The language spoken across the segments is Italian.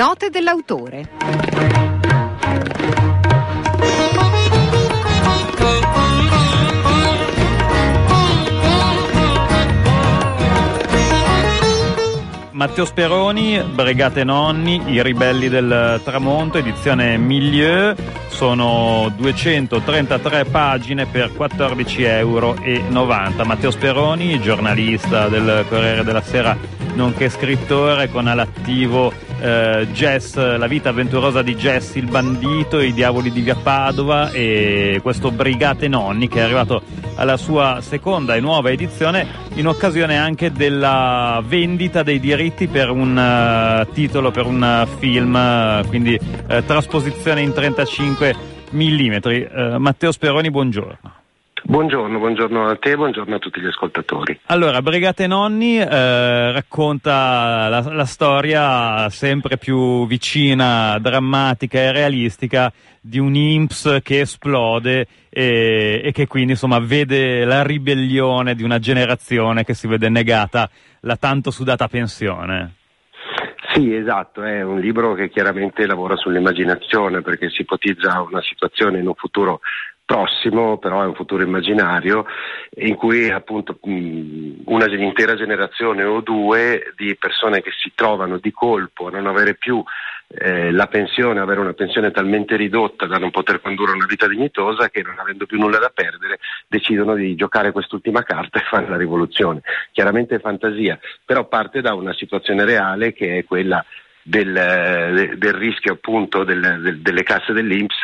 Note dell'autore. Matteo Speroni, Brigate Nonni, I ribelli del tramonto, edizione Milieu, sono 233 pagine per 14,90 euro. Matteo Speroni, giornalista del Corriere della Sera, nonché scrittore con all'attivo eh, Jess, La vita avventurosa di Jess il bandito, I diavoli di via Padova e questo Brigate Nonni che è arrivato alla sua seconda e nuova edizione in occasione anche della vendita dei diritti per un uh, titolo, per un uh, film, uh, quindi trasposizione in 35 mm. Matteo Speroni, buongiorno. Buongiorno, buongiorno a te, buongiorno a tutti gli ascoltatori. Allora, Brigate Nonni eh, racconta la, la, storia sempre più vicina, drammatica e realistica di un IMPS che esplode e, e che quindi insomma vede la ribellione di una generazione che si vede negata la tanto sudata pensione. Sì, esatto, è un libro che chiaramente lavora sull'immaginazione perché si ipotizza una situazione in un futuro prossimo, però è un futuro immaginario, in cui appunto una intera generazione o due di persone che si trovano di colpo a non avere più eh, la pensione, avere una pensione talmente ridotta da non poter condurre una vita dignitosa che non avendo più nulla da perdere decidono di giocare quest'ultima carta e fare la rivoluzione. Chiaramente è fantasia, però parte da una situazione reale che è quella del, del, rischio appunto del, del, delle casse dell'Inps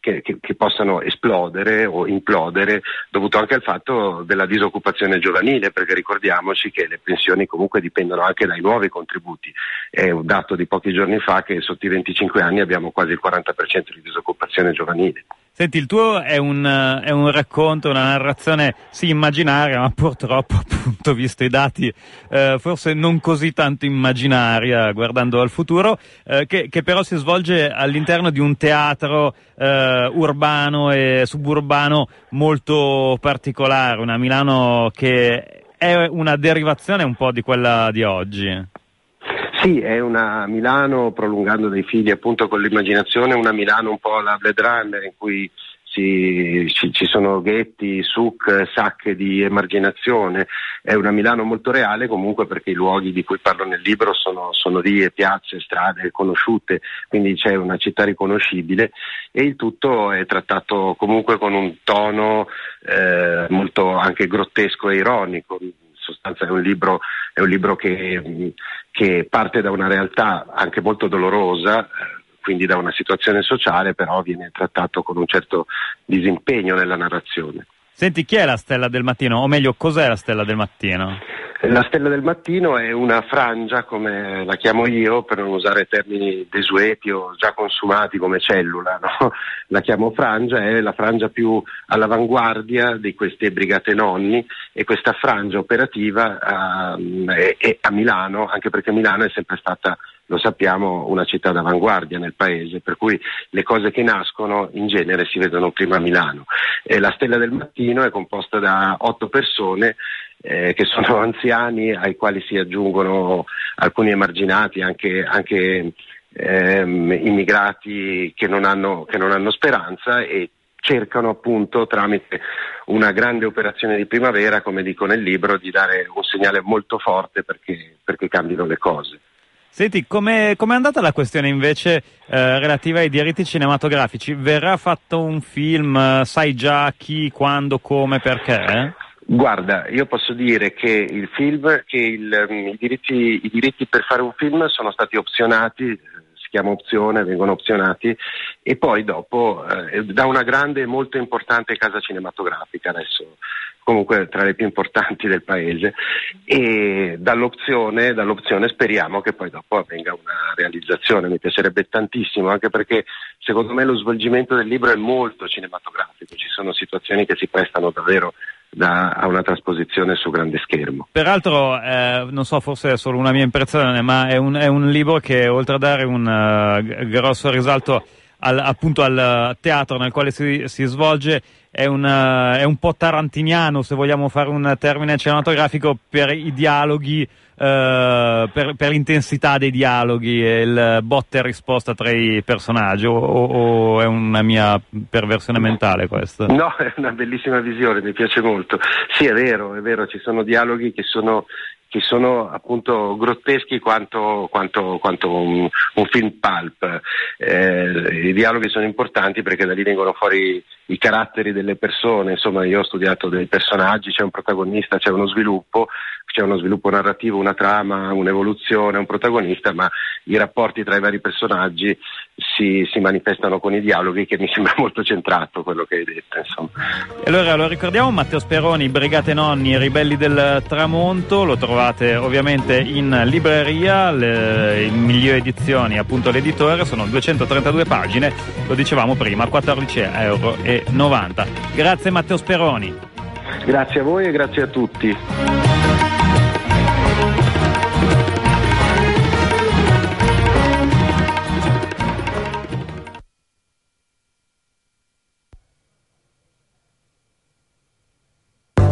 che, che, che, possano esplodere o implodere dovuto anche al fatto della disoccupazione giovanile perché ricordiamoci che le pensioni comunque dipendono anche dai nuovi contributi. È un dato di pochi giorni fa che sotto i 25 anni abbiamo quasi il 40% di disoccupazione giovanile Senti, il tuo è un, è un, racconto, una narrazione, sì, immaginaria, ma purtroppo, appunto, visto i dati, eh, forse non così tanto immaginaria, guardando al futuro, eh, che, che, però si svolge all'interno di un teatro eh, urbano e suburbano molto particolare, una Milano che è una derivazione un po' di quella di oggi. Sì, è una Milano, prolungando dei fili appunto con l'immaginazione, una Milano un po' alla Blade Runner in cui ci, ci, sono ghetti, suc, sacche di emarginazione, è una Milano molto reale comunque perché i luoghi di cui parlo nel libro sono, sono vie, piazze, strade conosciute, quindi c'è una città riconoscibile e il tutto è trattato comunque con un tono eh, molto anche grottesco e ironico sostanza è un libro, è un libro che, che, parte da una realtà anche molto dolorosa, eh, quindi da una situazione sociale, però viene trattato con un certo disimpegno nella narrazione. Senti, chi è la stella del mattino? O meglio, cos'è la stella del mattino? La stella del mattino è una frangia, come la chiamo io, per non usare termini desueti o già consumati come cellula, no? la chiamo frangia, è la frangia più all'avanguardia di queste brigate nonni e questa frangia operativa uh, è, è a Milano, anche perché Milano è sempre stata lo sappiamo, una città d'avanguardia nel paese, per cui le cose che nascono in genere si vedono prima a Milano. E la Stella del Mattino è composta da otto persone eh, che sono anziani ai quali si aggiungono alcuni emarginati, anche, anche ehm, immigrati che non, hanno, che non hanno speranza e cercano appunto tramite una grande operazione di primavera, come dico nel libro, di dare un segnale molto forte perché, perché cambino le cose. Senti, come è andata la questione invece eh, relativa ai diritti cinematografici? Verrà fatto un film? Sai già chi, quando, come, perché? Guarda, io posso dire che il film, che il, um, i, diritti, i, diritti, per fare un film sono stati opzionati, si chiama opzione, vengono opzionati e poi dopo eh, da una grande e molto importante casa cinematografica adesso comunque tra le più importanti del paese e dall'opzione, dall'opzione, speriamo che poi dopo avvenga una realizzazione, mi piacerebbe tantissimo anche perché secondo me lo svolgimento del libro è molto cinematografico, ci sono situazioni che si prestano davvero da, a una trasposizione su grande schermo. Peraltro, eh, non so, forse è solo una mia impressione, ma è un, è un libro che oltre a dare un uh, grosso risalto al, appunto al teatro nel quale si, si svolge, è un, è un po' tarantiniano, se vogliamo fare un termine cinematografico, per i dialoghi Uh, per, per, l'intensità dei dialoghi e il botta e risposta tra i personaggi o, o, è una mia perversione mentale questo? No, è una bellissima visione, mi piace molto. Sì, è vero, è vero, ci sono dialoghi che sono che sono appunto grotteschi quanto, quanto, quanto un, un, film pulp. Eh, I dialoghi sono importanti perché da lì vengono fuori i caratteri delle persone, insomma io ho studiato dei personaggi, c'è un protagonista, c'è uno sviluppo, c'è uno sviluppo narrativo, una trama, un'evoluzione, un protagonista, ma i rapporti tra i vari personaggi si, si manifestano con i dialoghi che mi sembra molto centrato quello che hai detto. Insomma. Allora lo ricordiamo, Matteo Speroni, Brigate Nonni, Ribelli del Tramonto, lo trovate ovviamente in libreria, le, in migliori edizioni, appunto l'editore, sono 232 pagine, lo dicevamo prima, 14,90 euro. Grazie Matteo Speroni. Grazie a voi e grazie a tutti.